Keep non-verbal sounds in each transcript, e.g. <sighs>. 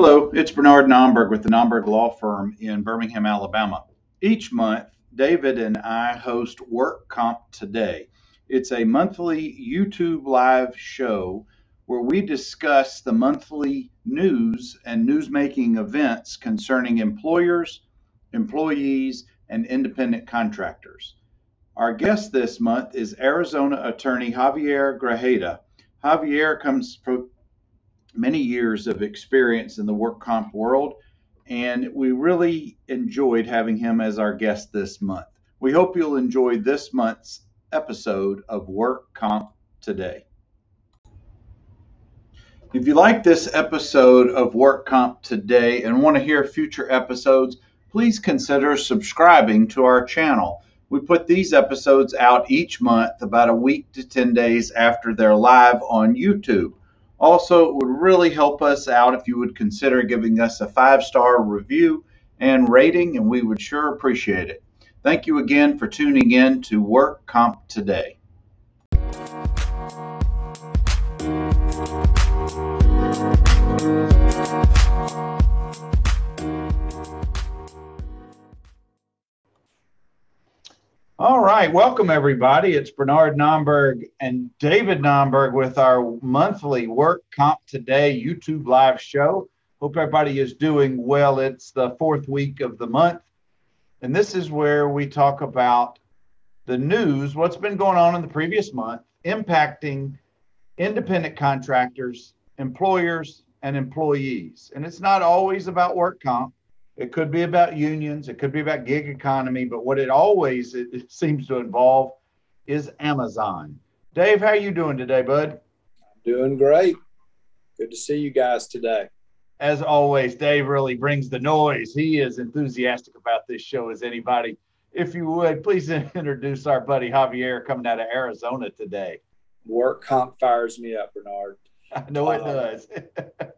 Hello, it's Bernard Nomberg with the Nomberg Law Firm in Birmingham, Alabama. Each month, David and I host Work Comp Today. It's a monthly YouTube live show where we discuss the monthly news and newsmaking events concerning employers, employees, and independent contractors. Our guest this month is Arizona attorney Javier Grajeda. Javier comes from many years of experience in the work comp world, and we really enjoyed having him as our guest this month. We hope you'll enjoy this month's episode of Work Comp Today. If you like this episode of Work Comp Today and want to hear future episodes, please consider subscribing to our channel. We put these episodes out each month, about a week to 10 days after they're live on YouTube. Also, it would really help us out if you would consider giving us a five star review and rating, and we would sure appreciate it. Thank you again for tuning in to Work Comp Today. All right, welcome everybody. It's Bernard Nomberg and David Nomberg with our monthly Work Comp Today YouTube live show. Hope everybody is doing well. It's the fourth week of the month, and this is where we talk about the news, what's been going on in the previous month, impacting independent contractors, employers, and employees. And it's not always about work comp. It could be about unions. It could be about gig economy. But what it always it, it seems to involve is Amazon. Dave, how you doing today, bud? I'm doing great. Good to see you guys today. As always, Dave really brings the noise. He is enthusiastic about this show as anybody. If you would, please <laughs> introduce our buddy Javier coming out of Arizona today. Work comp fires me up, Bernard. <laughs> I know it uh, does. <laughs>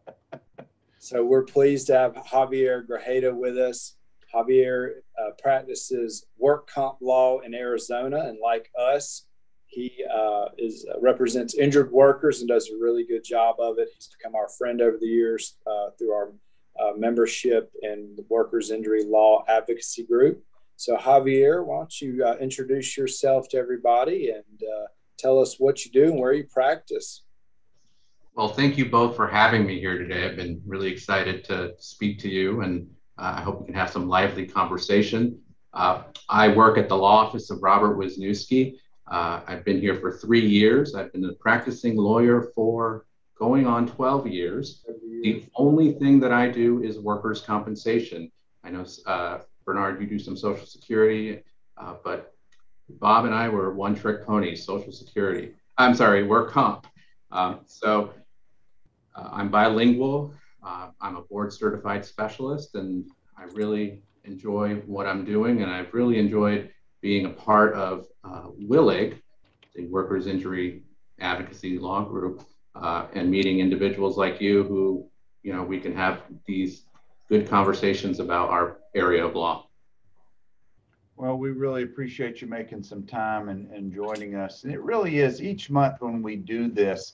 So we're pleased to have Javier Grajeda with us. Javier uh, practices work comp law in Arizona, and like us, he uh, is uh, represents injured workers and does a really good job of it. He's become our friend over the years uh, through our uh, membership in the Workers Injury Law Advocacy Group. So, Javier, why don't you uh, introduce yourself to everybody and tell us what you do and where you practice? Well, thank you both for having me here today. I've been really excited to speak to you, and uh, I hope we can have some lively conversation. Uh, I work at the law office of Robert Wisniewski. Uh, I've been here for three years. I've been a practicing lawyer for going on 12 years. The only thing that I do is workers' compensation. I know, uh, Bernard, you do some Social Security, uh, but Bob and I were one trick ponies, Social Security. I'm sorry, work comp. Um, so uh, I'm bilingual. Uh, I'm a board certified specialist, and I really enjoy what I'm doing. And I've really enjoyed being a part of uh, WILIG, the Workers' Injury Advocacy Law Group, uh, and meeting individuals like you who, you know, we can have these good conversations about our area of law. Well, we really appreciate you making some time and, and joining us. And it really is each month when we do this,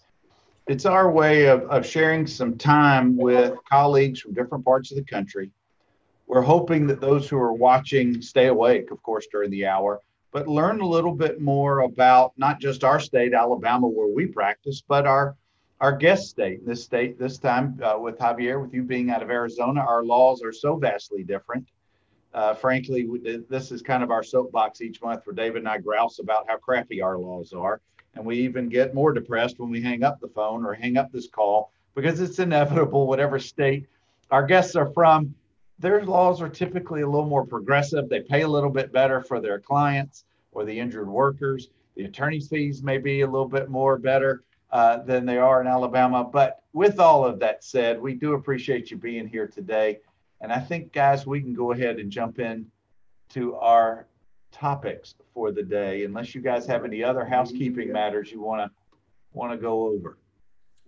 it's our way of, of sharing some time with colleagues from different parts of the country. We're hoping that those who are watching stay awake, of course, during the hour, but learn a little bit more about not just our state, Alabama, where we practice, but our our guest state. This state, this time uh, with Javier, with you being out of Arizona, our laws are so vastly different. Uh, frankly, this is kind of our soapbox each month where David and I grouse about how crappy our laws are. And we even get more depressed when we hang up the phone or hang up this call because it's inevitable, whatever state our guests are from, their laws are typically a little more progressive. They pay a little bit better for their clients or the injured workers. The attorney's fees may be a little bit more better uh, than they are in Alabama. But with all of that said, we do appreciate you being here today. And I think, guys, we can go ahead and jump in to our topics for the day, unless you guys have any other housekeeping matters you want to want to go over.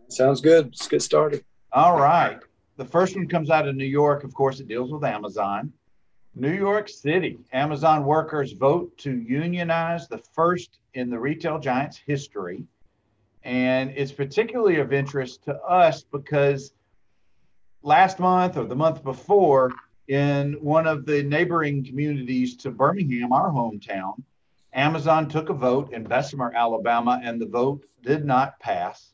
Sounds good. Let's get started. All right. The first one comes out of New York. Of course, it deals with Amazon. New York City, Amazon workers vote to unionize the first in the retail giant's history. And it's particularly of interest to us because last month or the month before in one of the neighboring communities to Birmingham, our hometown, Amazon took a vote in Bessemer, Alabama, and the vote did not pass.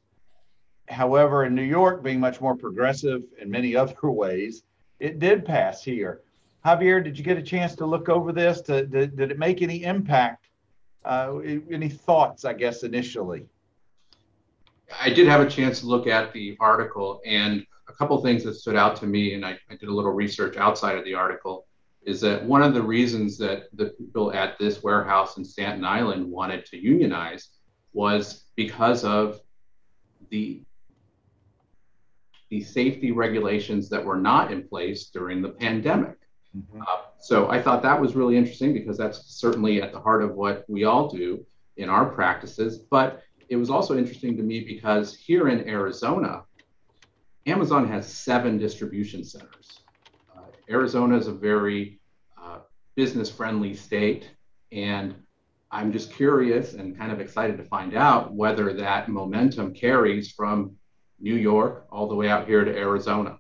However, in New York, being much more progressive in many <laughs> other ways, it did pass here. Javier, did you get a chance to look over this? To, did, did it make any impact? Uh, any thoughts, I guess, initially? I did have a chance to look at the article, and a couple things that stood out to me, and I, I, did a little research outside of the article, is that one of the reasons that the people at this warehouse in Staten Island wanted to unionize was because of the the safety regulations that were not in place during the pandemic. Mm-hmm. Uh, so I thought that was really interesting because that's certainly at the heart of what we all do in our practices. But it was also interesting to me because here in Arizona, Amazon has seven distribution centers. Uh, Arizona is a very uh, business friendly state. And I'm just curious and kind of excited to find out whether that momentum carries from New York all the way out here to Arizona.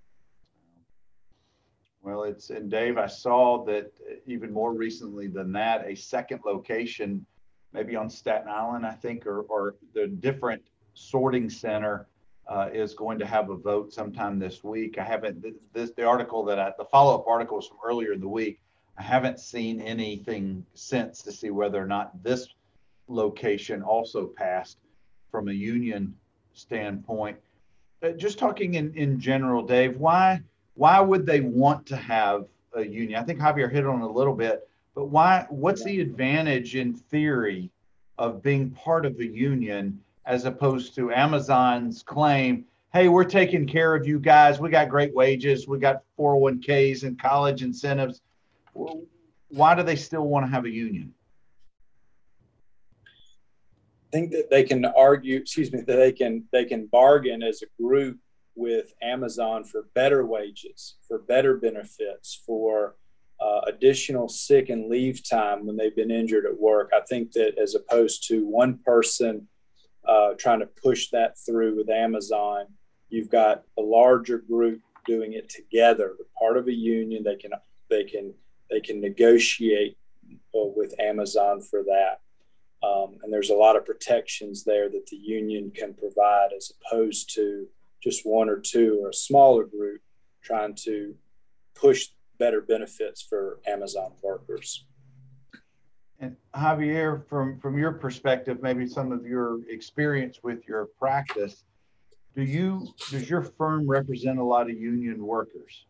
Well, it's, and Dave, I saw that even more recently than that, a second location, maybe on Staten Island, I think, or, or the different sorting center uh, is going to have a vote sometime this week. I haven't, this, the article that I, the follow up article was from earlier in the week. I haven't seen anything since to see whether or not this location also passed from a union standpoint. Uh, just talking in, in general, Dave, why why would they want to have a union? I think Javier hit on a little bit, but why? What's the advantage in theory of being part of a union as opposed to Amazon's claim, hey, we're taking care of you guys. We got great wages. We got 401ks and college incentives. Why do they still want to have a union? I think that they can argue, excuse me, that they can they can bargain as a group with Amazon for better wages, for better benefits, for uh, additional sick and leave time when they've been injured at work. I think that as opposed to one person uh, trying to push that through with Amazon. You've got a larger group doing it together. They're part of a union. They can they can they can negotiate uh, with Amazon for that. Um, and there's a lot of protections there that the union can provide as opposed to just one or two or a smaller group trying to push better benefits for Amazon workers. And Javier, from, from your perspective, maybe some of your experience with your practice, do you does your firm represent a lot of union workers?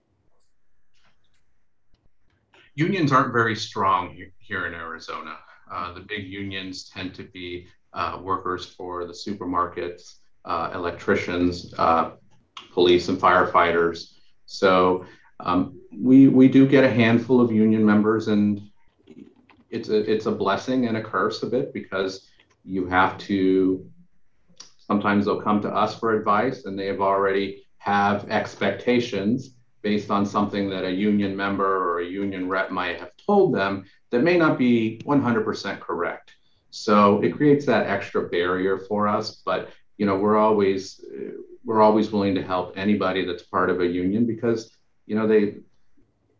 Unions aren't very strong here in Arizona. Uh, the big unions tend to be uh, workers for the supermarkets, uh, electricians, uh, police, and firefighters. So um, we we do get a handful of union members, and it's a it's a blessing and a curse a bit because you have to sometimes they'll come to us for advice and they have already have expectations based on something that a union member or a union rep might have told them that may not be 100% correct. So it creates that extra barrier for us but you know we're always we're always willing to help anybody that's part of a union because you know they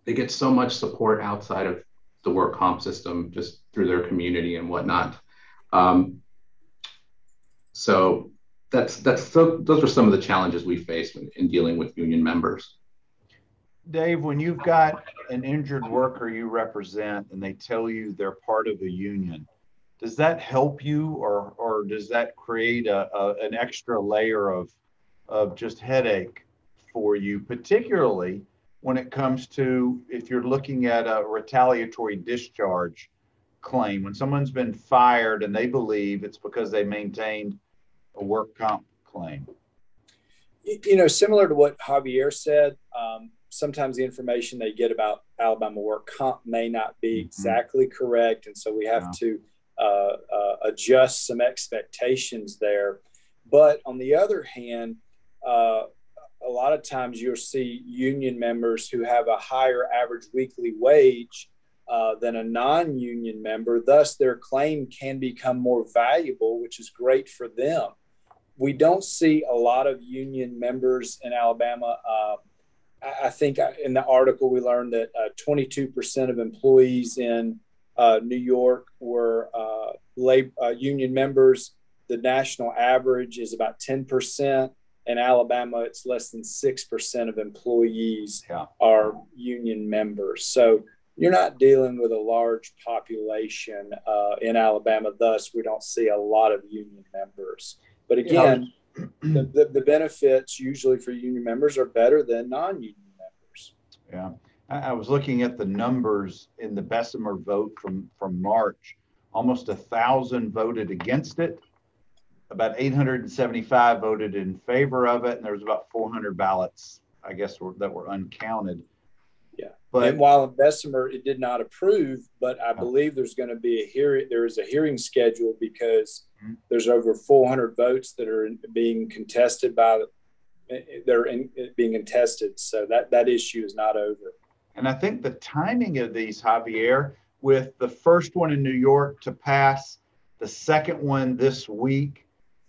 they get so much support outside of the work comp system just through their community and whatnot. Um, so that's that's so those are some of the challenges we face in, in dealing with union members. Dave, when you've got an injured worker you represent and they tell you they're part of a union, does that help you or or does that create a, a an extra layer of of just headache for you, particularly when it comes to if you're looking at a retaliatory discharge claim, when someone's been fired and they believe it's because they maintained a work comp claim? You know, similar to what Javier said, um, sometimes the information they get about Alabama work comp may not be mm-hmm. exactly correct. And so we have yeah. to uh, uh, adjust some expectations there. But on the other hand, uh, a lot of times you'll see union members who have a higher average weekly wage uh, than a non union member. Thus, their claim can become more valuable, which is great for them. We don't see a lot of union members in Alabama uh, I, think in the article we learned that uh, 22% of employees in uh, New York were uh, labor, uh, union members. The national average is about 10%. In Alabama, it's less than 6% of employees yeah. are union members. So you're not dealing with a large population uh, in Alabama. Thus, we don't see a lot of union members. But again, yeah. the, the, the, benefits usually for union members are better than non union members. Yeah. I, I was looking at the numbers in the Bessemer vote from, from March. Almost a thousand voted against it. About 875 voted in favor of it, and there was about 400 ballots, I guess, were, that were uncounted. Yeah. But and while in Bessemer it did not approve, but I believe there's going to be a hearing. There is a hearing scheduled because mm-hmm. there's over 400 votes that are being contested by. Eh, eh, they're in, eh, being contested, so that that issue is not over. And I think the timing of these, Javier, with the first one in New York to pass, the second one this week,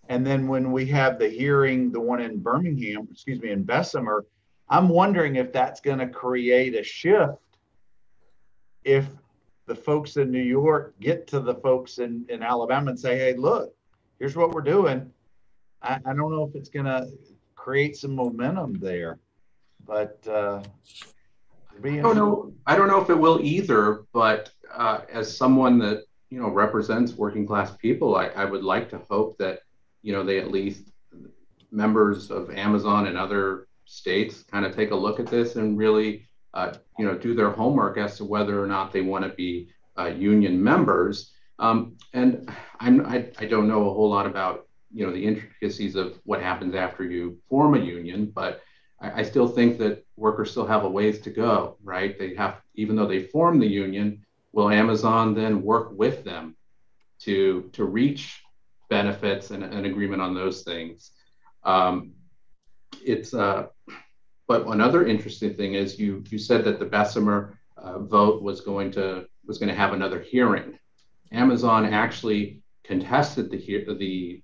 and then when we have the hearing, the one in Birmingham, excuse me, in Bessemer, I'm wondering if that's going to create a shift if the folks in New York get to the folks in, in Alabama and say, hey, look, here's what we're doing. I, I don't know if it's going to create some momentum there, but uh, I don't know. I don't know if it will either. But uh, as someone that you know represents working class people, I, I would like to hope that you know they at least members of Amazon and other states kind of take a look at this and really, uh, you know, do their homework as to whether or not they want to be uh, union members. Um, and I'm, I, I don't know a whole lot about, you know, the intricacies of what happens after you form a union, but I, I still think that workers still have a ways to go, right? They have, even though they form the union, will Amazon then work with them to to reach benefits and an agreement on those things? Um, it's uh, but another interesting thing is you you said that the Bessemer uh, vote was going to was going to have another hearing. Amazon actually contested the the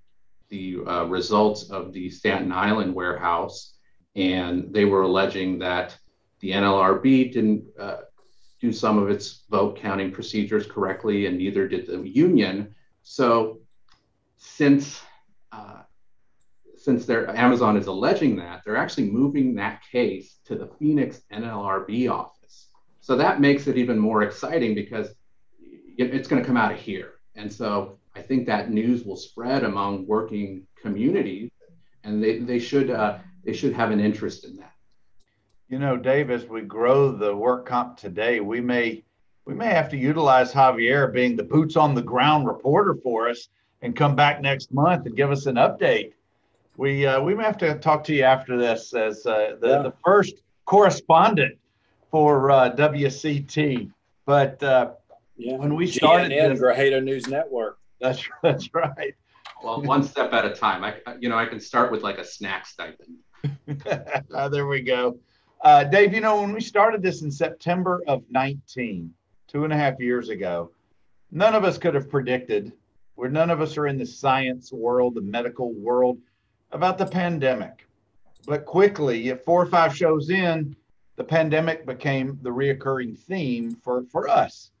the uh, results of the Staten Island warehouse, and they were alleging that the NLRB didn't uh, do some of its vote counting procedures correctly, and neither did the union. So, since uh, since their Amazon is alleging that, they're actually moving that case to the Phoenix NLRB office. So that makes it even more exciting because it's going to come out of here. And so I think that news will spread among working communities, and they, they should uh, they should have an interest in that. You know, Dave, as we grow the work comp today, we may we may have to utilize Javier being the boots on the ground reporter for us and come back next month and give us an update we uh, we may have to talk to you after this as uh, the, yeah. the first correspondent for uh, WCT. But uh, yeah. when we started GNN, this, Grajeda News Network. That's <laughs> that's right. Well, one step at a time. I you know I can start with like a snack stipend. uh, <laughs> there we go. Uh, Dave, you know when we started this in September of 19, two and a half years ago, none of us could have predicted. Where none of us are in the science world, the medical world about the pandemic. But quickly, at four or five shows in, the pandemic became the reoccurring theme for, for us.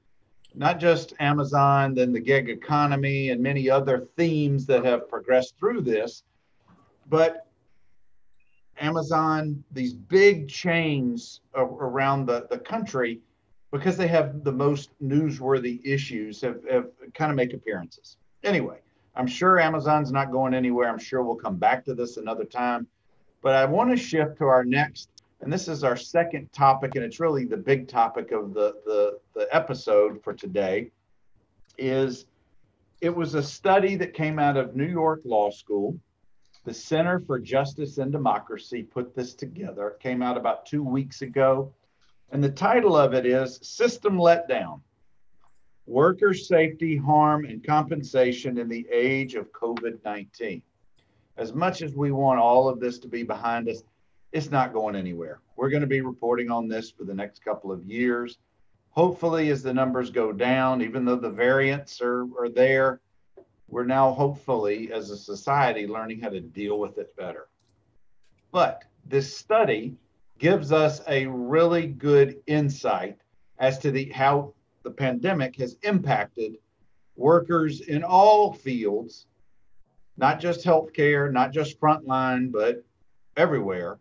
Not just Amazon, then the gig economy, and many other themes that have progressed through this, but Amazon, these big chains around the, the country, because they have the most newsworthy issues, have, have kind of make appearances. Anyway, I'm sure Amazon's not going anywhere. I'm sure we'll come back to this another time. But I want to shift to our next, and this is our second topic, and it's really the big topic of the, the, the episode for today, is it was a study that came out of New York Law School. The Center for Justice and Democracy put this together. It came out about two weeks ago. And the title of it is System Letdown worker safety, harm, and compensation in the age of COVID 19. As much as we want all of this to be behind us, it's not going anywhere. We're going to be reporting on this for the next couple of years. Hopefully, as the numbers go down, even though the variants are, are there, we're now hopefully, as a society, learning how to deal with it better. But this study gives us a really good insight as to the how the pandemic has impacted workers in all fields, not just healthcare, not just frontline, but everywhere.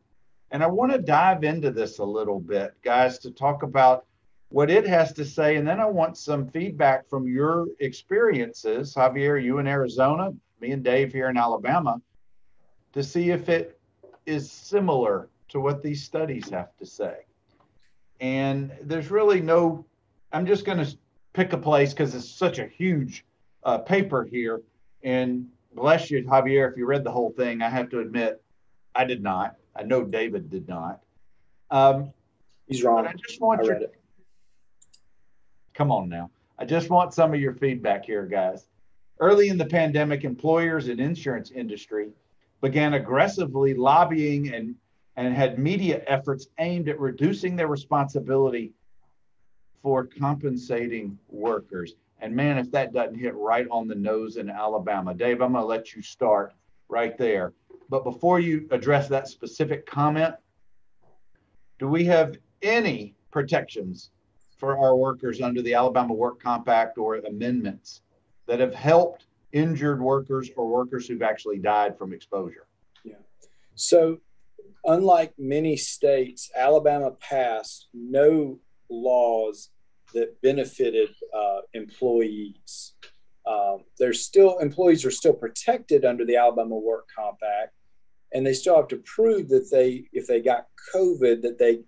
And I want to dive into this a little bit, guys, to talk about what it has to say. And then I want some feedback from your experiences, Javier, you in Arizona, me and Dave here in Alabama, to see if it is similar to what these studies have to say. And there's really no, I'm just going to pick a place because it's such a huge uh, paper here. And bless you, Javier, if you read the whole thing, I have to admit, I did not. I know David did not. Um, He's wrong. I just want I your, it. come on now. I just want some of your feedback here, guys. Early in the pandemic, employers and insurance industry began aggressively lobbying and, and had media efforts aimed at reducing their responsibility for compensating workers. And man, if that doesn't hit right on the nose in Alabama, Dave, I'm going to let you start right there. But before you address that specific comment, do we have any protections for our workers under the Alabama Work Comp Act or amendments that have helped injured workers or workers who've actually died from exposure? Yeah. So, unlike many states, Alabama passed no laws that benefited uh, employees. Um, there's still employees are still protected under the Alabama Work Comp Act, and they still have to prove that they, if they got COVID, that they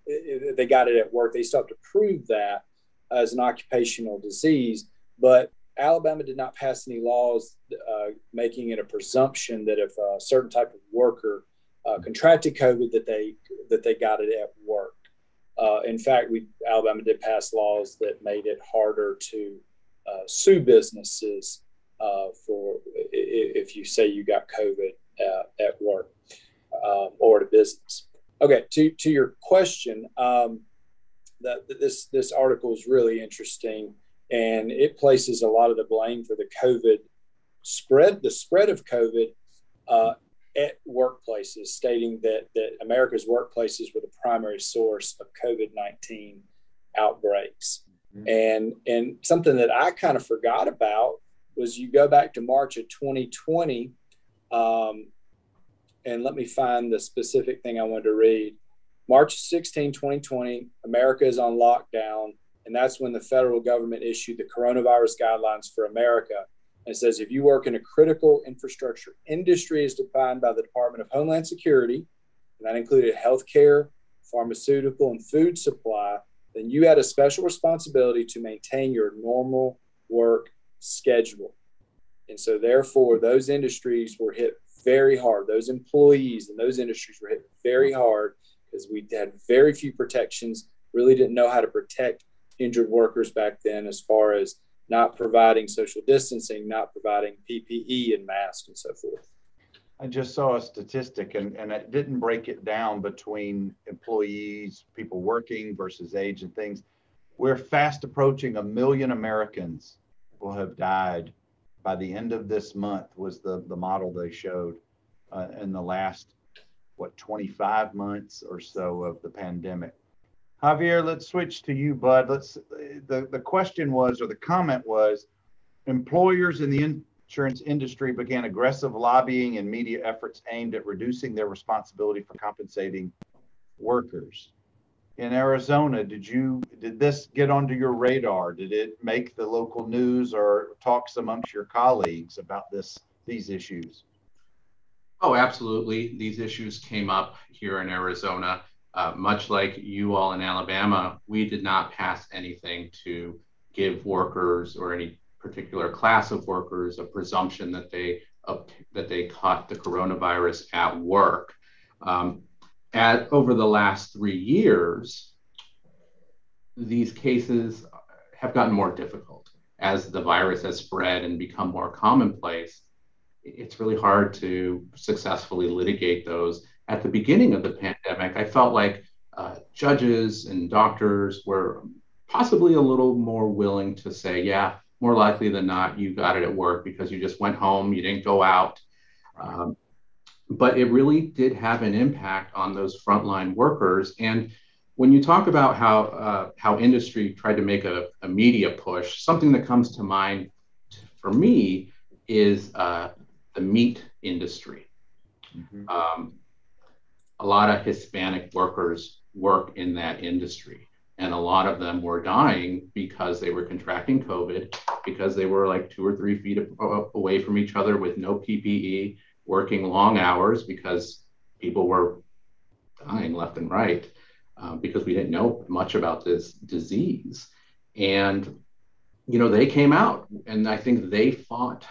they got it at work. They still have to prove that as an occupational disease. But Alabama did not pass any laws uh, making it a presumption that if a certain type of worker uh, contracted COVID, that they that they got it at work. Uh, in fact, we Alabama did pass laws that made it harder to uh, sue businesses uh, for if you say you got COVID at work um, or at a business. Okay, to, to your question, um, that this this article is really interesting, and it places a lot of the blame for the COVID spread, the spread of COVID uh, at workplaces, stating that, that America's workplaces were the primary source of COVID 19 outbreaks. Mm-hmm. And, and something that I kind of forgot about was you go back to March of 2020, um, and let me find the specific thing I wanted to read. March 16, 2020, America is on lockdown, and that's when the federal government issued the coronavirus guidelines for America it says if you work in a critical infrastructure industry as defined by the Department of Homeland Security, and that included healthcare, pharmaceutical, and food supply, then you had a special responsibility to maintain your normal work schedule. And so, therefore, those industries were hit very hard. Those employees in those industries were hit very hard because we had very few protections, really didn't know how to protect injured workers back then as far as not providing social distancing, not providing PPE and masks and so forth. I just saw a statistic and, and it didn't break it down between employees, people working versus age and things. We're fast approaching a million Americans will have died by the end of this month was the, the model they showed uh, in the last, what, 25 months or so of the pandemic. Javier, let's switch to you, bud. Let's the, the question was or the comment was employers in the insurance industry began aggressive lobbying and media efforts aimed at reducing their responsibility for compensating workers. In Arizona, did you did this get onto your radar? Did it make the local news or talks amongst your colleagues about this these issues? Oh, absolutely. These issues came up here in Arizona. Uh, much like you all in Alabama, we did not pass anything to give workers or any particular class of workers a presumption that they that they caught the coronavirus at work. Um, at over the last three years, these cases have gotten more difficult as the virus has spread and become more commonplace. It's really hard to successfully litigate those at the beginning of the pandemic, I felt like uh, judges and doctors were possibly a little more willing to say, yeah, more likely than not, you got it at work because you just went home, you didn't go out. Um, but it really did have an impact on those frontline workers. And when you talk about how uh, how industry tried to make a, a, media push, something that comes to mind for me is uh, the meat industry. Mm-hmm. Um, a lot of Hispanic workers work in that industry, and a lot of them were dying because they were contracting COVID, because they were like two or three feet away from each other with no PPE, working long hours because people were dying left and right uh, because we didn't know much about this disease. And, you know, they came out and I think they fought.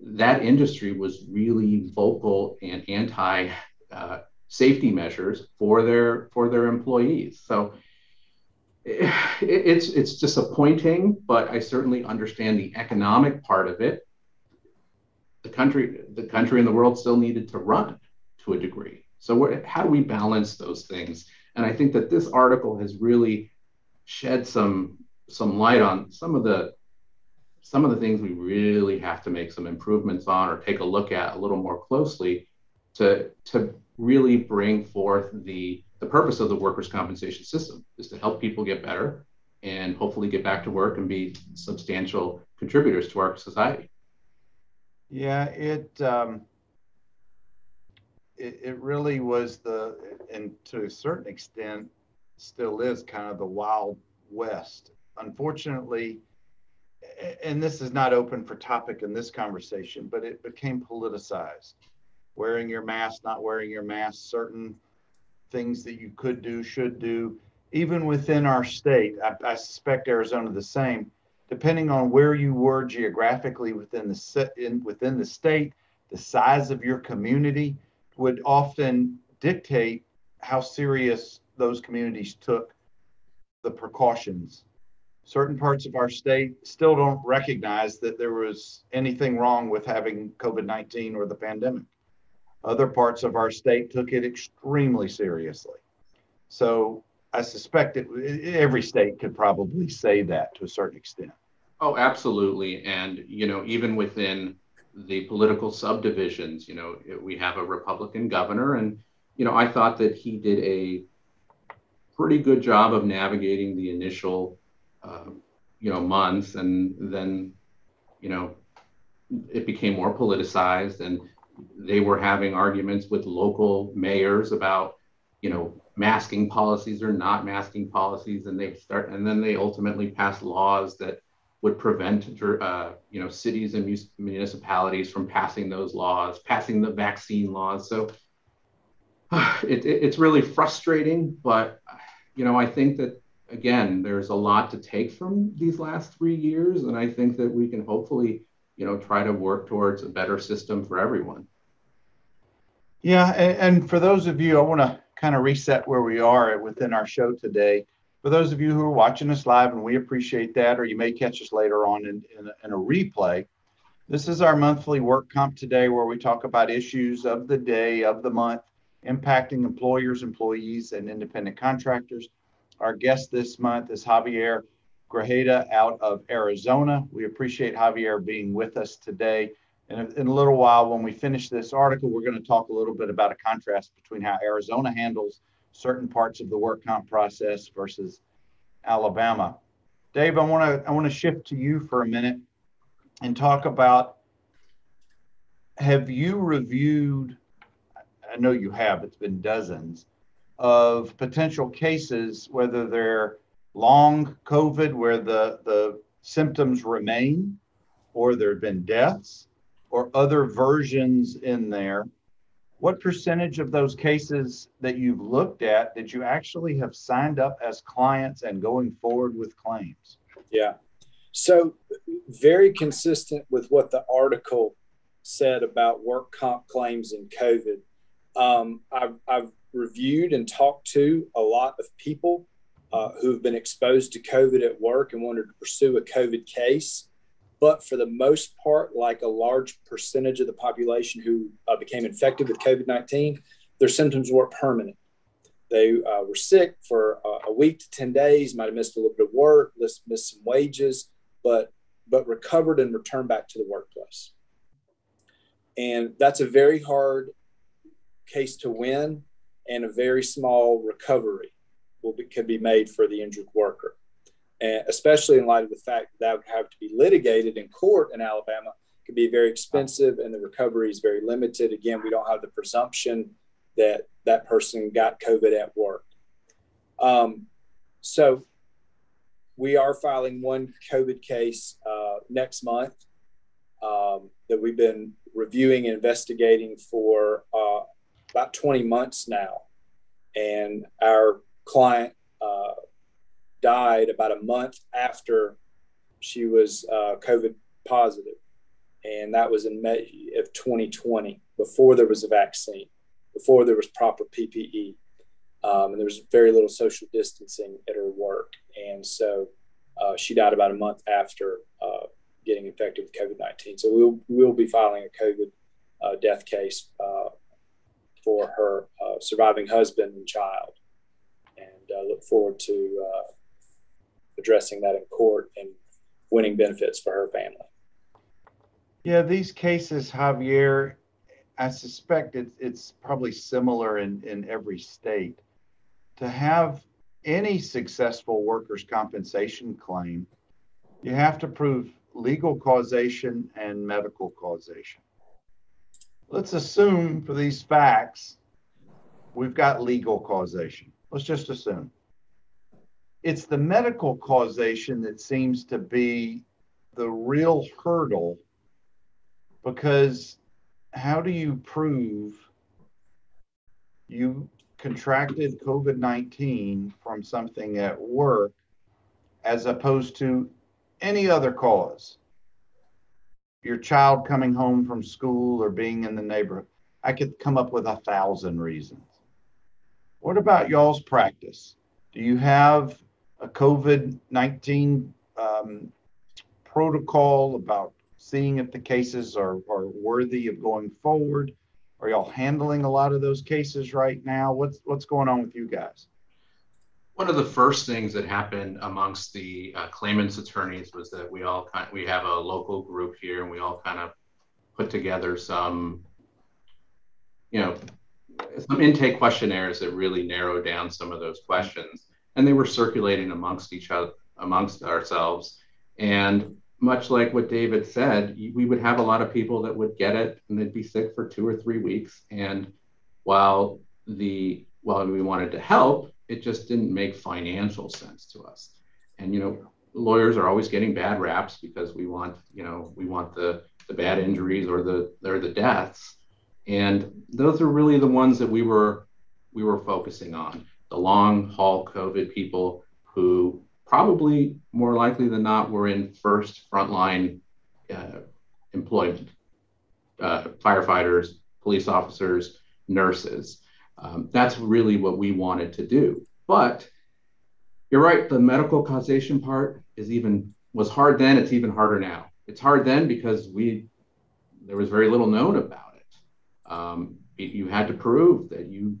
That industry was really vocal and anti uh, safety measures for their for their employees. So it, it's it's disappointing, but I certainly understand the economic part of it. The country the country and the world still needed to run to a degree. So how do we balance those things? And i think that this article has really shed some some light on some of the some of the things we really have to make some improvements on or take a look at a little more closely to to really bring forth the the purpose of the workers compensation system is to help people get better and hopefully get back to work and be substantial contributors to our society yeah, it, um, it, it really was the, and to a certain extent, still is kind of the wild west. Unfortunately, and this is not open for topic in this conversation, but it became politicized. Wearing your mask, not wearing your mask, certain things that you could do, should do, even within our state. I, I suspect Arizona the same depending on where you were geographically within the in, within the state, the size of your community would often dictate how serious those communities took the precautions. Certain parts of our state still don't recognize that there was anything wrong with having COVID 19 or the pandemic. Other parts of our state took it extremely seriously. So I suspect it, every state could probably say that to a certain extent. Oh, absolutely. And, you know, even within the political subdivisions, you know, we have a Republican governor, and, you know, I thought that he did a pretty good job of navigating the initial, uh, you know, months. And then, you know, it became more politicized, and they were having arguments with local mayors about, you know, masking policies or not masking policies. And they start, and then they ultimately passed laws that, would prevent uh, you know cities and municipalities from passing those laws, passing the vaccine laws. So it, <sighs> it, it's really frustrating, but you know I think that again there's a lot to take from these last three years, and I think that we can hopefully you know try to work towards a better system for everyone. Yeah, and, and for those of you, I want to kind of reset where we are within our show today for those of you who are watching us live, and we appreciate that, or you may catch us later on in, in, in, a replay, this is our monthly work comp today where we talk about issues of the day, of the month, impacting employers, employees, and independent contractors. Our guest this month is Javier Grajeda out of Arizona. We appreciate Javier being with us today. And in a little while, when we finish this article, we're going to talk a little bit about a contrast between how Arizona handles certain parts of the work comp process versus Alabama. Dave, I want to I want to shift to you for a minute and talk about have you reviewed I know you have it's been dozens of potential cases whether they're long covid where the the symptoms remain or there have been deaths or other versions in there what percentage of those cases that you've looked at did you actually have signed up as clients and going forward with claims? Yeah. So, very consistent with what the article said about work comp claims and COVID. Um, I've, I've, reviewed and talked to a lot of people uh, who've been exposed to COVID at work and wanted to pursue a COVID case but for the most part, like a large percentage of the population who uh, became infected with COVID 19, their symptoms were permanent. They uh, were sick for a week to 10 days, might have missed a little bit of work, missed some wages, but, but recovered and returned back to the workplace. And that's a very hard case to win and a very small recovery will be, could be made for the injured worker. And especially in light of the fact that, that would have to be litigated in court in Alabama, could be very expensive and the recovery is very limited. Again, we don't have the presumption that that person got COVID at work. Um, so we are filing one COVID case uh, next month um, that we've been reviewing and investigating for uh, about 20 months now. And our client died about a month after she was uh, COVID positive. And that was in May of 2020, before there was a vaccine, before there was proper PPE. Um, and there was very little social distancing at her work. And so uh, she died about a month after uh, getting infected with COVID 19. So we'll, we'll be filing a COVID uh, death case uh, for her uh, surviving husband and child. And look forward to addressing that in court and winning benefits for her family. Yeah, these cases, Javier, I suspect it's, it's probably similar in, in every state. To have any successful workers' compensation claim, you have to prove legal causation and medical causation. Let's assume for these facts, we've got legal causation. Let's just assume. It's the medical causation that seems to be the real hurdle because how do you prove you contracted COVID 19 from something at work as opposed to any other cause? Your child coming home from school or being in the neighborhood. I could come up with a thousand reasons. What about y'all's practice? Do you have a COVID 19 um, protocol about seeing if the cases are, are worthy of going forward? Are y'all handling a lot of those cases right now? What's what's going on with you guys? One of the first things that happened amongst the uh, claimants' attorneys was that we all kind we have a local group here, and we all kind of put together some, you know, some intake questionnaires that really narrow down some of those questions, and they were circulating amongst each other, amongst ourselves, and much like what David said, we would have a lot of people that would get it and they'd be sick for two or three weeks. And while the while we wanted to help, it just didn't make financial sense to us. And you know, lawyers are always getting bad raps because we want, you know, we want the the bad injuries or the or the deaths. And those are really the ones that we were we were focusing on. The long haul COVID people who probably more likely than not were in first frontline uh, employment uh, firefighters, police officers, nurses. Um, that's really what we wanted to do. But you're right, the medical causation part is even was hard then, it's even harder now. It's hard then because we there was very little known about it. Um, it you had to prove that you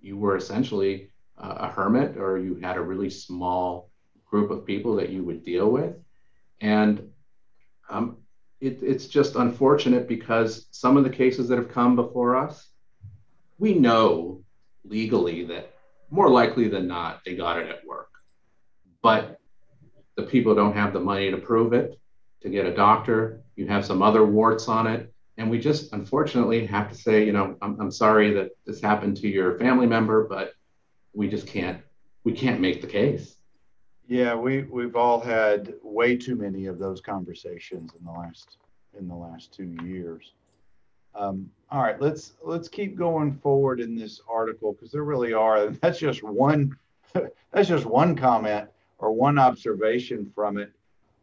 you were essentially a hermit or you had a really small group of people that you would deal with. And um, it, it's just unfortunate because some of the cases that have come before us, we know legally that more likely than not, they got it at work. But the people don't have the money to prove it, to get a doctor. You have some other warts on it. And we just unfortunately have to say, you know, I'm, I'm sorry that this happened to your family member, but we just can't, we can't make the case. Yeah, we we've all had way too many of those conversations in the last in the last two years. Um, all right, let's let's keep going forward in this article because there really are. That's just one. <laughs> that's just one comment or one observation from it.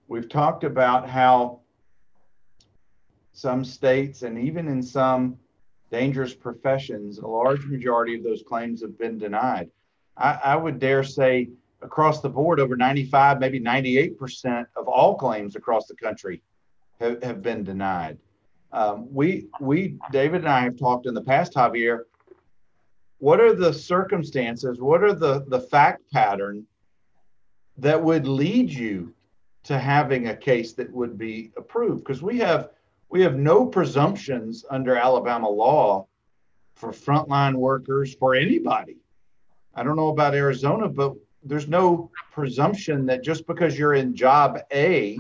We've talked about how some states and even in some dangerous professions, a large majority of those claims have been denied. I, I would dare say across the board, over 95, maybe 98% of all claims across the country have, have been denied. Um, we, we, David and I have talked in the past, Javier. What are the circumstances? What are the, the fact pattern that would lead you to having a case that would be approved? Because we have we have no presumptions under Alabama law for frontline workers, for anybody. I don't know about Arizona, but there's no presumption that just because you're in job A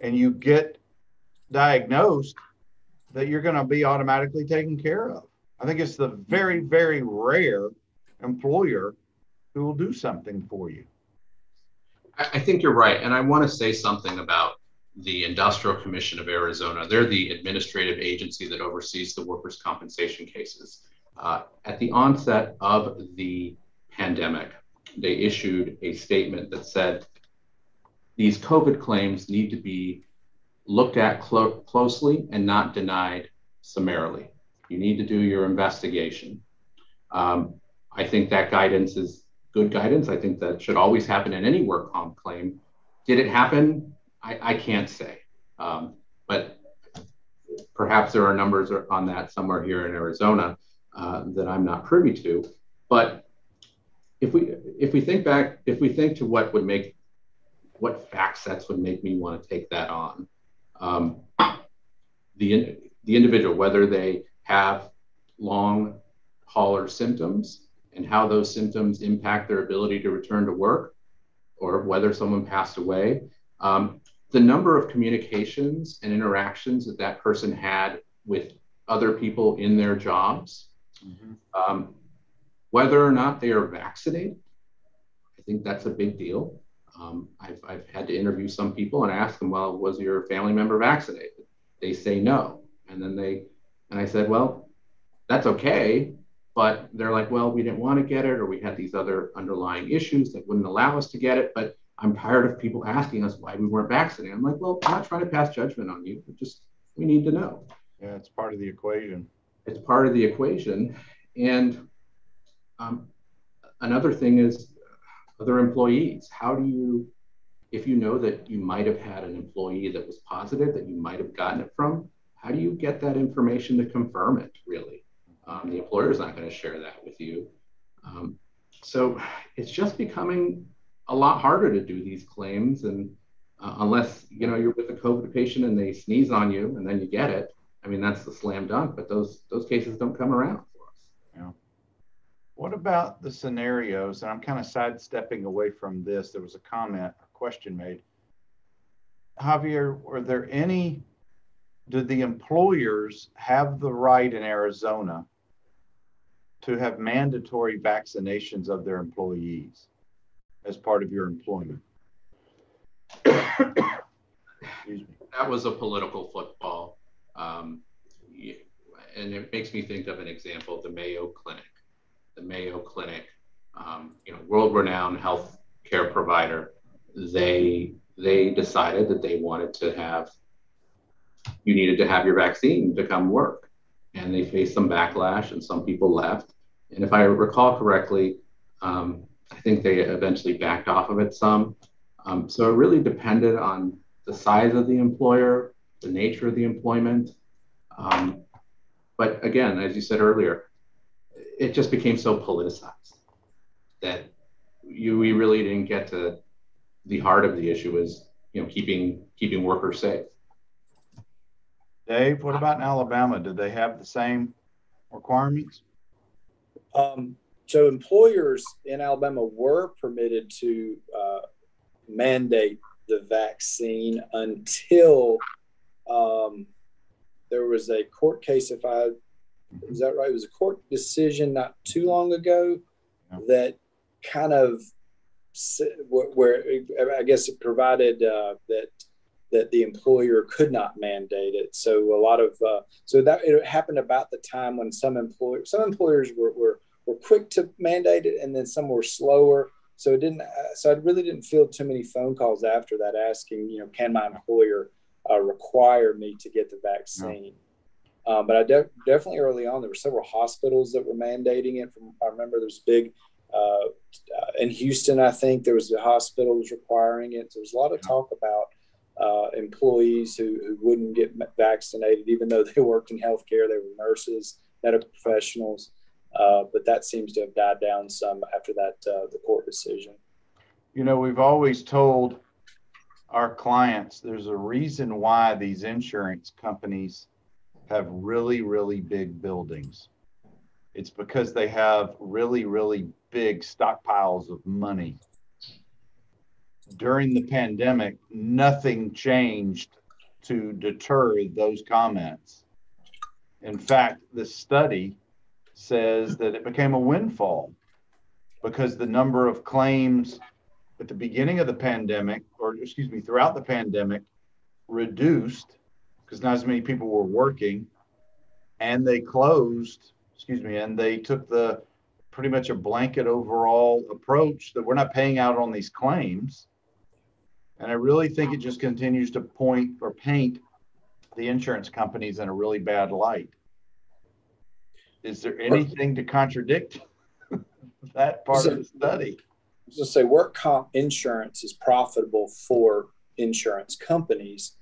and you get diagnosed, that you're going to be automatically taken care of. I think it's the very, very rare employer who will do something for you. I think you're right. And I want to say something about the Industrial Commission of Arizona. They're the administrative agency that oversees the workers' compensation cases. Uh, at the onset of the pandemic, they issued a statement that said these COVID claims need to be looked at clo- closely and not denied summarily. You need to do your investigation. Um, I think that guidance is good guidance. I think that should always happen in any work comp claim. Did it happen? I, I can't say. Um, but perhaps there are numbers on that somewhere here in Arizona uh, that I'm not privy to. But if we if we think back, if we think to what would make what fact sets would make me want to take that on, um, the the individual, whether they have long hauler symptoms and how those symptoms impact their ability to return to work, or whether someone passed away. Um, the number of communications and interactions that that person had with other people in their jobs, mm-hmm. um, whether or not they are vaccinated, I think that's a big deal. Um, I've, I've had to interview some people and ask them, well, was your family member vaccinated? They say no. And then they, and I said, well, that's okay. But they're like, well, we didn't want to get it, or we had these other underlying issues that wouldn't allow us to get it. But I'm tired of people asking us why we weren't vaccinated. I'm like, well, I'm not trying to pass judgment on you. But just we need to know. Yeah, it's part of the equation. It's part of the equation. And um, another thing is other employees. How do you, if you know that you might have had an employee that was positive, that you might have gotten it from, how do you get that information to confirm it, really? Um, the employer is not going to share that with you. Um, so it's just becoming a lot harder to do these claims and uh, unless you know you're with a covid patient and they sneeze on you and then you get it i mean that's the slam dunk but those those cases don't come around what about the scenarios and i'm kind of sidestepping away from this there was a comment a question made javier were there any do the employers have the right in arizona to have mandatory vaccinations of their employees as part of your employment? that was a political football. Um, and it makes me think of an example the Mayo Clinic. The Mayo Clinic, um, you know, world renowned health care provider, they they decided that they wanted to have you needed to have your vaccine to come work. And they faced some backlash and some people left. And if I recall correctly, um, I think they eventually backed off of it some. Um, so it really depended on the size of the employer, the nature of the employment. Um, but again, as you said earlier, it just became so politicized that you we really didn't get to the heart of the issue is you know keeping keeping workers safe. Dave, what about in Alabama? Did they have the same requirements? Um, so employers in Alabama were permitted to uh, mandate the vaccine until um, there was a court case. If I is that right? It was a court decision not too long ago that kind of where I guess it provided uh, that that the employer could not mandate it. So a lot of uh, so that it happened about the time when some employers some employers were, were were quick to mandate it, and then some were slower. So it didn't. Uh, so I really didn't feel too many phone calls after that asking, you know, can my employer uh, require me to get the vaccine? Um, but I de- definitely early on there were several hospitals that were mandating it. From I remember there was big uh, uh in Houston. I think there was a hospital was requiring it. So there was a lot of talk about uh, employees who, who wouldn't get vaccinated, even though they <laughs> worked in healthcare. They were nurses, medical professionals. Uh, but that seems to have died down some after that uh, the court decision. You know, we've always told our clients there's a reason why these insurance companies have really, really big buildings. It's because they have really, really big stockpiles of money. During the pandemic, nothing changed to deter those comments. In fact, the study says that it became a windfall because the number of claims at the beginning of the pandemic, or excuse me, throughout the pandemic, reduced because not as many people were working and they closed, excuse me, and they took the pretty much a blanket overall approach that we're not paying out on these claims. And I really think it just continues to point or paint the insurance companies in a really bad light. Is there anything to contradict <laughs> that part of the study? I was going to say work comp insurance is profitable for insurance companies.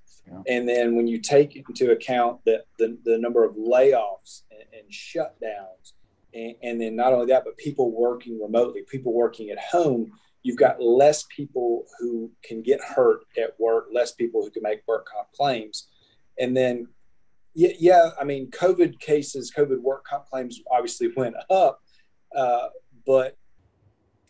And then when you take into account that the, the number of layoffs and, and shutdowns, and, and, then not only that, but people working remotely, people working at home, you've got less people who can get hurt at work, less people who can make work comp claims. And then, yeah, yeah I mean, COVID cases, COVID work comp claims obviously went up, uh, but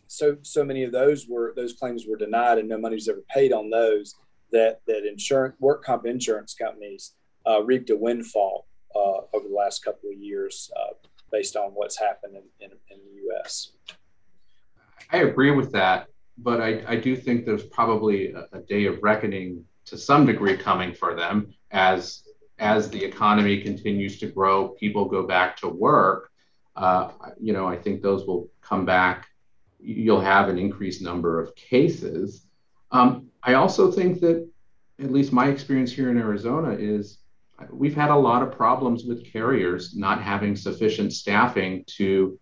so so many of those were those claims were denied and no money's ever paid on those that that insurance work comp insurance companies uh, reaped a windfall uh, over the last couple of years uh, based on what's happened in, in, in, the U.S. I agree with that, but I, I do think there's probably a, a, day of reckoning to some degree coming for them as as the economy continues to grow, people go back to work. Uh, you know, I think those will come back. You'll have an increased number of cases. Um, I also think that, at least my experience here in Arizona, is we've had a lot of problems with carriers not having sufficient staffing to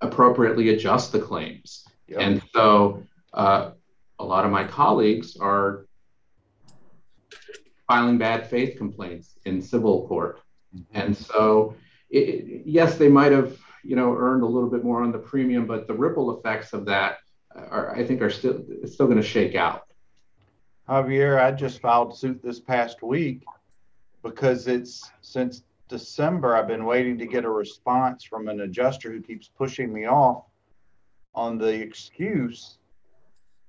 appropriately adjust the claims. Yep. And so uh, a lot of my colleagues are filing bad faith complaints in civil court. Mm-hmm. And so, it, yes, they might have, you know, earned a little bit more on the premium, but the ripple effects of that are, I think, are still still going to shake out. Javier, I just filed suit this past week because it's since December, I've been waiting to get a response from an adjuster who keeps pushing me off on the excuse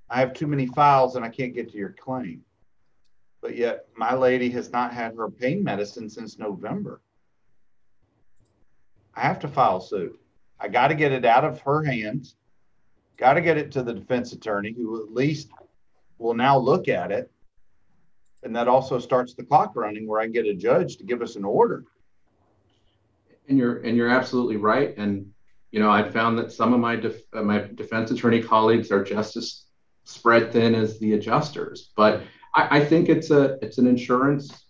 I have too many files and I can't get to your claim. But yet, my lady has not had her pain medicine since November. I have to file suit. I got to get it out of her hands, got to get it to the defense attorney who at least will now look at it. And that also starts the clock running where I can get a judge to give us an order. And you're and you're absolutely right. And you know, I found that some of my def, uh, my defense attorney colleagues are just as spread thin as the adjusters. But I, I think it's a it's an insurance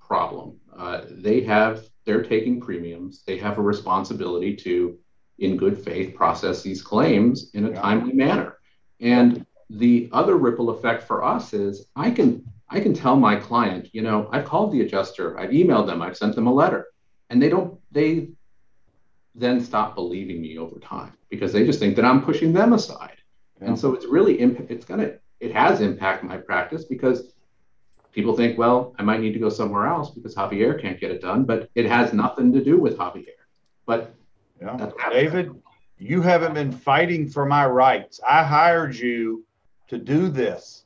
problem. Uh, they have they're taking premiums. They have a responsibility to, in good faith, process these claims in a yeah. timely manner. And the other ripple effect for us is I can I can tell my client, you know, I've called the adjuster, I've emailed them, I've sent them a letter, and they don't they then stop believing me over time because they just think that I'm pushing them aside. Yeah. And so it's really it's gonna it has impact my practice because people think, well, I might need to go somewhere else because Javier can't get it done, but it has nothing to do with Javier. But yeah. David, you haven't been fighting for my rights. I hired you to do this.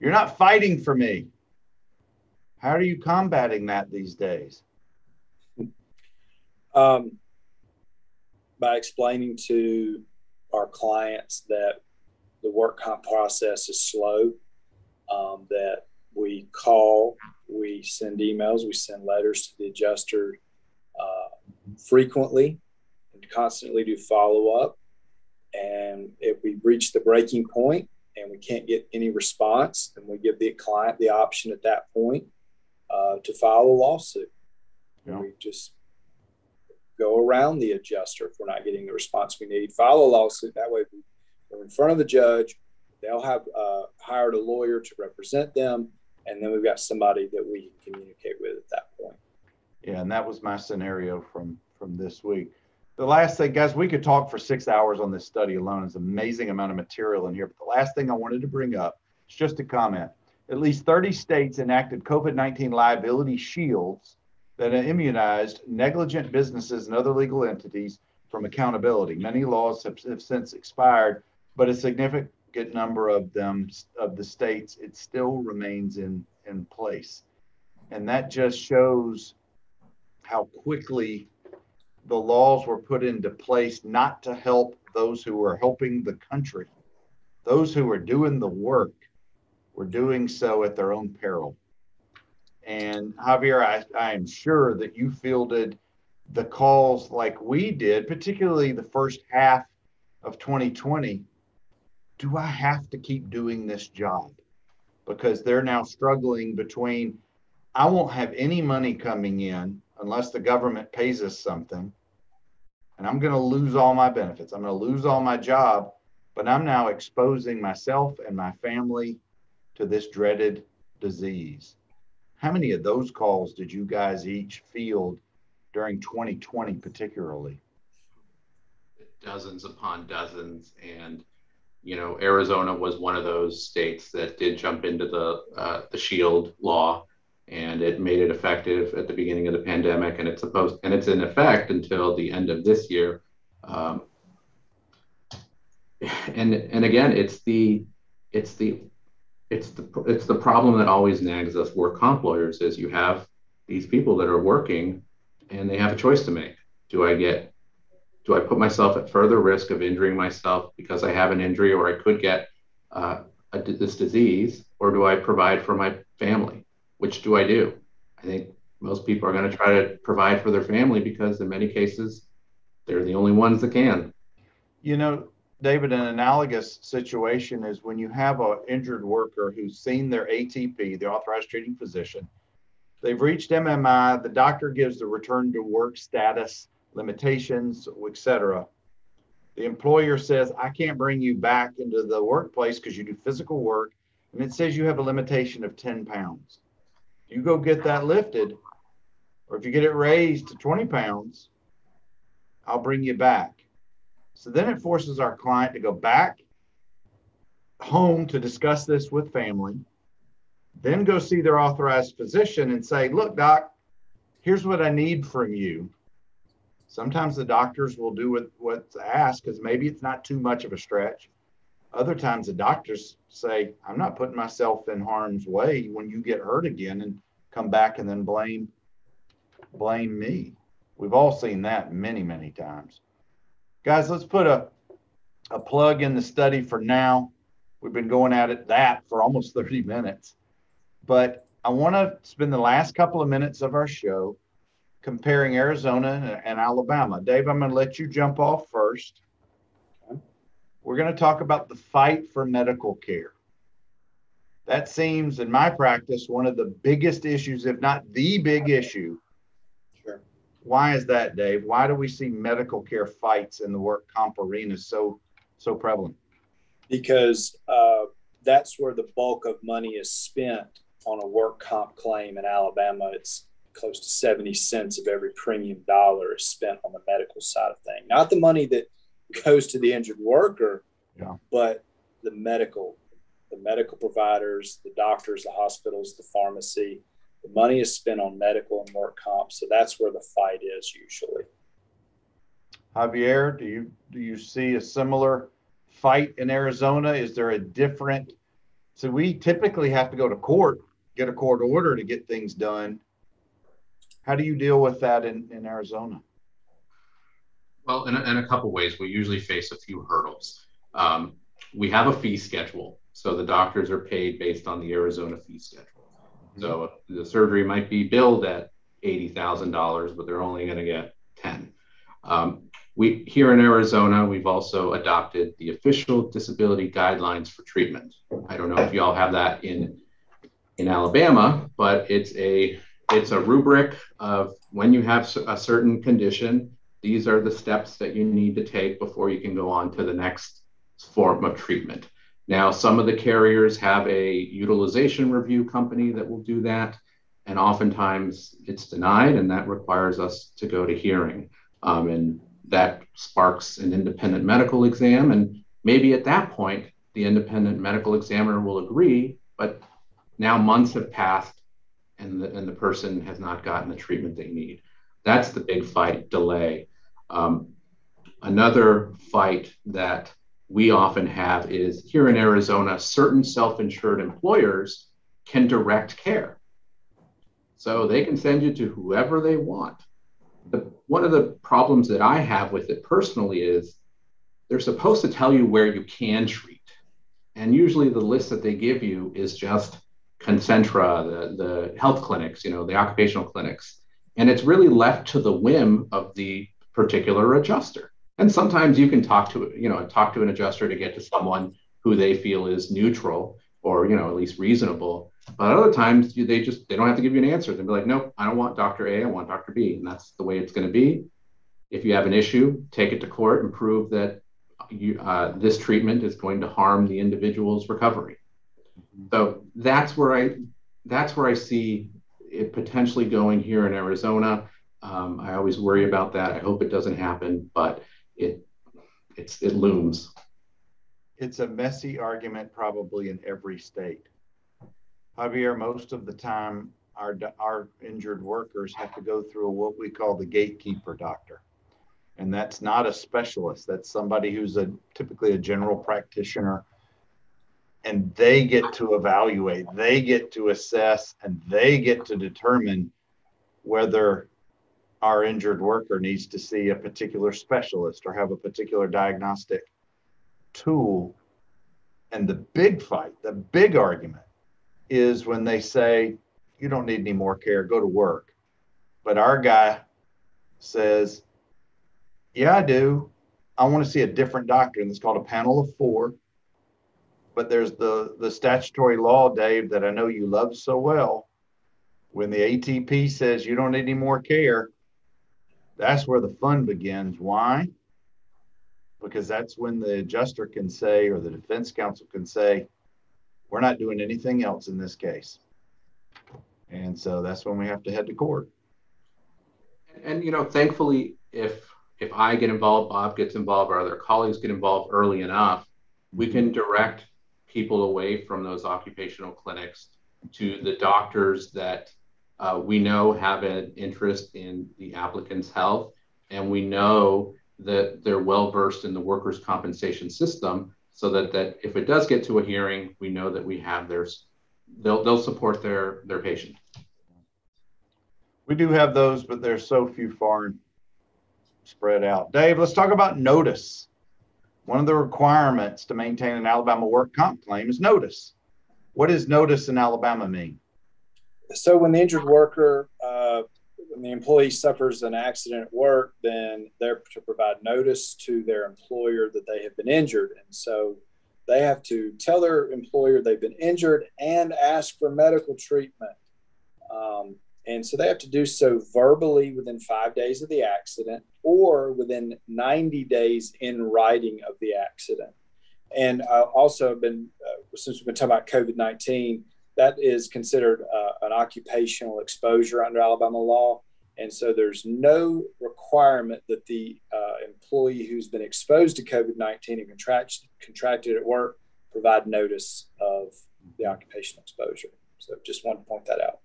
You're not fighting for me. How are you combating that these days? Um, by explaining to our clients that the work comp process is slow, um, that we call, we send emails, we send letters to the adjuster uh, frequently, and constantly do follow up. And if we reach the breaking point, and we can't get any response, then we give the client the option at that point uh, to file a lawsuit. Yeah. We just go around the adjuster if we're not getting the response we need. File a lawsuit. That way, we're in front of the judge. They'll have uh, hired a lawyer to represent them, and then we've got somebody that we can communicate with at that point. Yeah, and that was my scenario from from this week the last thing, guys, we could talk for six hours on this study alone. It's amazing amount of material in here. But the last thing I wanted to bring up is just a comment. At least 30 states enacted COVID 19 liability shields that immunized negligent businesses and other legal entities from accountability. Many laws have, have since expired, but a significant number of them, of the states, it still remains in, in place. And that just shows how quickly the laws were put into place not to help those who were helping the country. Those who were doing the work were doing so at their own peril. And Javier, I, I am sure that you fielded the calls like we did, particularly the first half of 2020. Do I have to keep doing this job? Because they're now struggling between I won't have any money coming in unless the government pays us something. And I'm going to lose all my benefits. I'm going to lose all my job, but I'm now exposing myself and my family to this dreaded disease. How many of those calls did you guys each field during 2020, particularly? Dozens upon dozens. And, you know, Arizona was one of those states that did jump into the, uh, the shield law and it made it effective at the beginning of the pandemic and it's supposed and it's in effect until the end of this year um, and and again it's the it's the it's the it's the problem that always nags us work comp lawyers is you have these people that are working and they have a choice to make. Do I get do I put myself at further risk of injuring myself because I have an injury or I could get uh, a, this disease, or do I provide for my family? Which do I do? I think most people are going to try to provide for their family because in many cases they're the only ones that can. You know, David, an analogous situation is when you have an injured worker who's seen their ATP, the authorized treating physician, they've reached MMI, the doctor gives the return to work status limitations, etc. The employer says, I can't bring you back into the workplace because you do physical work, and it says you have a limitation of 10 pounds. You go get that lifted, or if you get it raised to 20 pounds, I'll bring you back. So then it forces our client to go back home to discuss this with family, then go see their authorized physician and say, Look, doc, here's what I need from you. Sometimes the doctors will do what, what's asked because maybe it's not too much of a stretch. Other times the doctors say, I'm not putting myself in harm's way when you get hurt again and come back and then blame blame me. We've all seen that many, many times. Guys, let's put a, a plug in the study for now. We've been going at it that for almost <laughs> 30 minutes. But I want to spend the last couple of minutes of our show comparing Arizona and, Alabama. Dave, I'm going to let you jump off first. We're going to talk about the fight for medical care. That seems, in my practice, one of the biggest issues, if not the big issue Sure. why is that, Dave? Why do we see medical care fights in the work comp arena so so prevalent? Because uh, that's where the bulk of money is spent on a work comp claim in Alabama. It's close to 70 cents of every premium dollar is spent on the medical side of things. Not the money that goes to the injured worker, yeah. but the medical, the medical providers, the doctors, the hospitals, the pharmacy, the money is spent on medical and work comp, so that's where the fight is usually. Javier, do you do you see a similar fight in Arizona? Is there a different? So we typically have to go to court, get a court order to get things done. How do you deal with that in, in Arizona? Well, in a, in a couple ways, we usually face a few hurdles. Um, we have a fee schedule, so the doctors are paid based on the Arizona fee schedule. So the surgery might be billed at eighty thousand dollars, but they're only going to get ten. Um, we here in Arizona, we've also adopted the official disability guidelines for treatment. I don't know if y'all have that in in Alabama, but it's a it's a rubric of when you have a certain condition. These are the steps that you need to take before you can go on to the next form of treatment. Now, some of the carriers have a utilization review company that will do that, and oftentimes it's denied, and that requires us to go to hearing. Um, and that sparks an independent medical exam, and maybe at that point, the independent medical examiner will agree, but now months have passed and the, and the person has not gotten the treatment they need. That's the big fight delay. Um, another fight that we often have is here in Arizona, certain self insured employers can direct care. So they can send you to whoever they want. But one of the problems that I have with it personally is they're supposed to tell you where you can treat. And usually the list that they give you is just Concentra, the, the health clinics, you know, the occupational clinics. And it's really left to the whim of the particular adjuster. And sometimes you can talk to, you know, talk to an adjuster to get to someone who they feel is neutral or, you know, at least reasonable. But other times they just, they don't have to give you an answer. They'll be like, nope, I don't want Dr. A, I want Dr. B. And that's the way it's going to be. If you have an issue, take it to court and prove that you, uh, this treatment is going to harm the individual's recovery. So that's where I that's where I see it potentially going here in Arizona. Um, I always worry about that. I hope it doesn't happen, but it it's it looms. It's a messy argument, probably in every state. Javier, most of the time, our our injured workers have to go through what we call the gatekeeper doctor, and that's not a specialist. That's somebody who's a typically a general practitioner and they get to evaluate, they get to assess, and they get to determine whether our injured worker needs to see a particular specialist or have a particular diagnostic tool. And the big fight, the big argument is when they say, you don't need any more care, go to work. But our guy says, yeah, I do. I want to see a different doctor. And it's called a panel of four but there's the the statutory law, Dave, that I know you love so well. When the ATP says you don't need any more care, that's where the fun begins. Why? Because that's when the adjuster can say, or the defense counsel can say, we're not doing anything else in this case. And so that's when we have to head to court. And, you know, thankfully, if if I get involved, Bob gets involved, or other colleagues get involved early enough, we can direct people away from those occupational clinics to the doctors that uh, we know have an interest in the applicant's health, and we know that they're well versed in the workers' compensation system, so that that if it does get to a hearing, we know that we have theirs. They'll they'll support their their patient. We do have those, but there's so few far spread out. Dave, let's talk about notice. One of the requirements to maintain an Alabama work comp claim is notice. What does notice in Alabama mean? So, when the injured worker, uh, when the employee suffers an accident at work, then they're to provide notice to their employer that they have been injured. And so they have to tell their employer they've been injured and ask for medical treatment. Um, and so they have to do so verbally within five days of the accident or within 90 days in writing of the accident. And uh, also been, uh, since we've been talking about COVID 19, that is considered uh, an occupational exposure under Alabama law. And so there's no requirement that the uh, employee who's been exposed to COVID 19 and contract, contracted at work provide notice of the occupational exposure. So just wanted to point that out.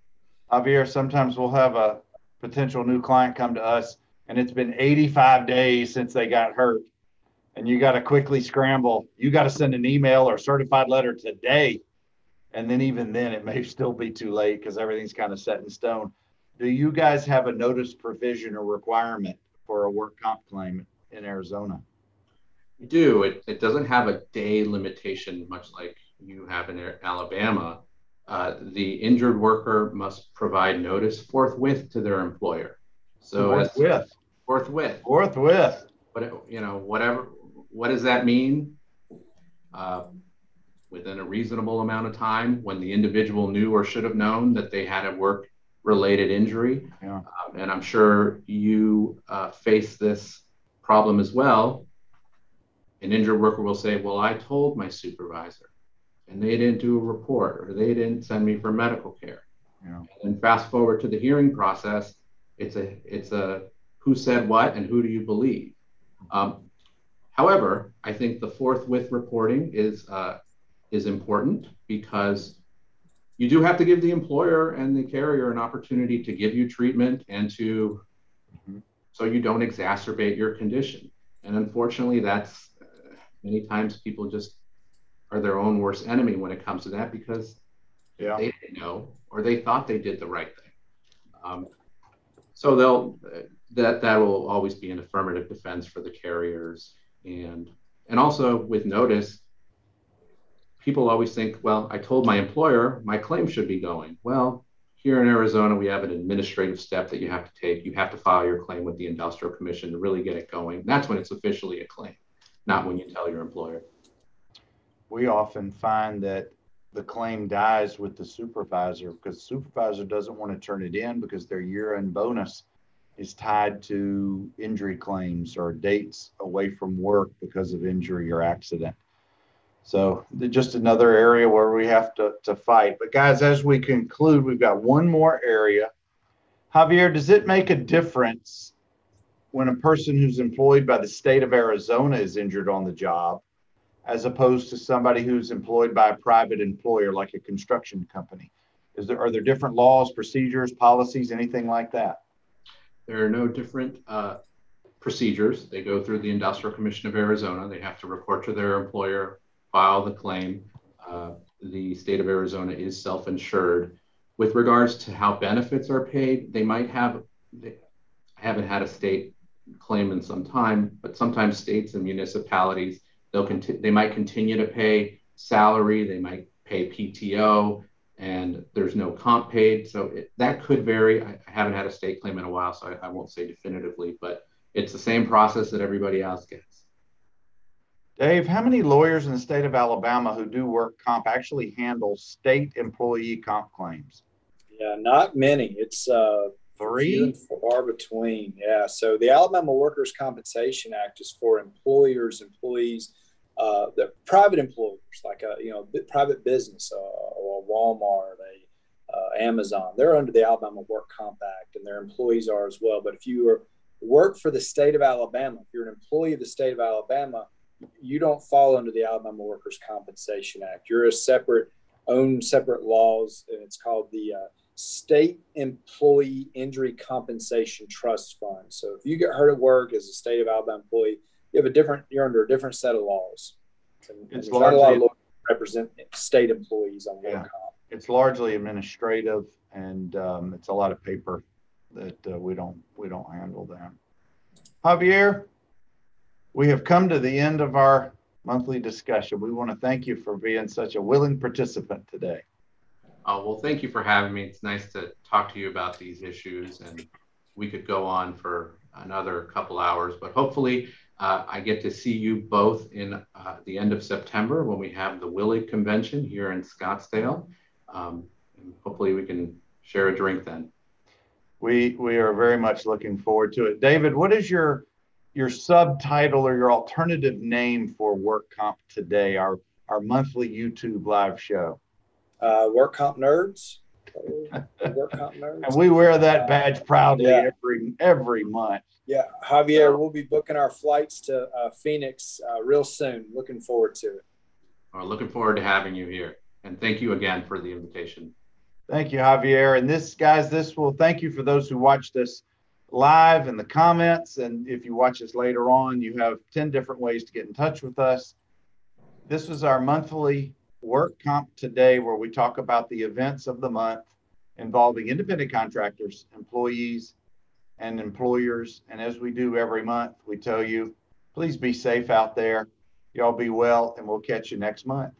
Javier, sometimes we'll have a potential new client come to us and it's been 85 days since they got hurt and you got to quickly scramble. You got to send an email or certified letter today. And then even then it <laughs> may still be too late because everything's kind of set in stone. Do you guys have a notice provision or requirement for a work comp claim in Arizona? We do. It, it doesn't have a day limitation, much like you have in Alabama uh, the injured worker must provide notice forthwith to their employer. So forthwith. Forthwith. Forthwith. But you know, whatever. What does that mean? Uh, within a reasonable amount of time, when the individual knew or should have known that they had a work-related injury, yeah. um, and I'm sure you uh, face this problem as well. An injured worker will say, "Well, I told my supervisor." and they didn't do a report or they didn't send me for medical care. Yeah. And fast forward to the hearing process, it's a it's a who said what and who do you believe. Um, however, I think the forthwith reporting is uh, is important because you do have to give the employer and the carrier an opportunity to give you treatment and to Mhm. so you don't exacerbate your condition. And unfortunately, that's uh, many times people just are their own worst enemy when it comes to that because Yeah. they didn't know or they thought they did the right thing. Um, so they'll that that will always be an affirmative defense for the carriers and and also with notice people always think well i told my employer my claim should be going. Well here in arizona we have an administrative step that you have to take. You have to file your claim with the industrial commission to really get it going. That's when it's officially a claim not when you tell your employer. We often find that the claim dies with the supervisor because the supervisor doesn't want to turn it in because their year-end bonus is tied to injury claims or dates away from work because of injury or accident. So just another area where we have to, to fight. But guys, as we conclude, we've got one more area. Javier, does it make a difference when a person who's employed by the state of Arizona is injured on the job as opposed to somebody who's employed by a private employer like a construction company? Is there, are there different laws, procedures, policies, anything like that? There are no different uh, procedures. They go through the Industrial Commission of Arizona. They have to report to their employer, file the claim. Uh, the state of Arizona is self insured. With regards to how benefits are paid, they might have, I haven't had a state claim in some time, but sometimes states and municipalities, they'll conti- they might continue to pay salary, they might pay PTO, and there's no comp paid. So it, that could vary. I, I, haven't had a state claim in a while, so I, I, won't say definitively, but it's the same process that everybody else gets. Dave, how many lawyers in the state of Alabama who do work comp actually handle state employee comp claims? Yeah, not many. It's uh, three far between. Yeah. So the Alabama Workers' Compensation Act is for employers, employees, uh, the private employers like a you know private business, uh, or a Walmart, a uh, Amazon. They're under the Alabama Work Comp Act, and their employees are as well. But if you are, work for the state of Alabama, if you're an employee of the state of Alabama, you don't fall under the Alabama Workers' Compensation Act. You're a separate, own separate laws, and it's called the uh, State Employee Injury Compensation Trust Fund. So if you get hurt at work as a state of Alabama employee, you have a different, you're under a different set of laws. And, it's and largely, not a lot represent state employees on yeah, comp. It's largely administrative, and um, it's a lot of paper that uh, we don't we don't handle that. Javier, we have come to the end of our monthly discussion. We want to thank you for being such a willing participant today. Oh, well, thank you for having me. It's nice to talk to you about these issues, and we could go on for another couple hours, but hopefully uh, I get to see you both in uh, the end of September when we have the Willie Convention here in Scottsdale. Um, and hopefully we can share a drink then. We we are very much looking forward to it. David, what is your your subtitle or your alternative name for Work Comp today? Our our monthly YouTube live show. Uh, work Comp Nerds. <laughs> work Comp Nerds. And we wear that badge proudly yeah. every every month. Yeah, Javier, we'll be booking our flights to uh, Phoenix uh, real soon. Looking forward to it. Well, looking forward to having you here. And thank you again for the invitation. Thank you, Javier. And this, guys, this will thank you for those who watched us live in the comments. And if you watch us later on, you have 10 different ways to get in touch with us. This was our monthly work comp today, where we talk about the events of the month involving independent contractors, employees, and employers. And as we do every month, we tell you, please be safe out there. Y'all be well, and we'll catch you next month.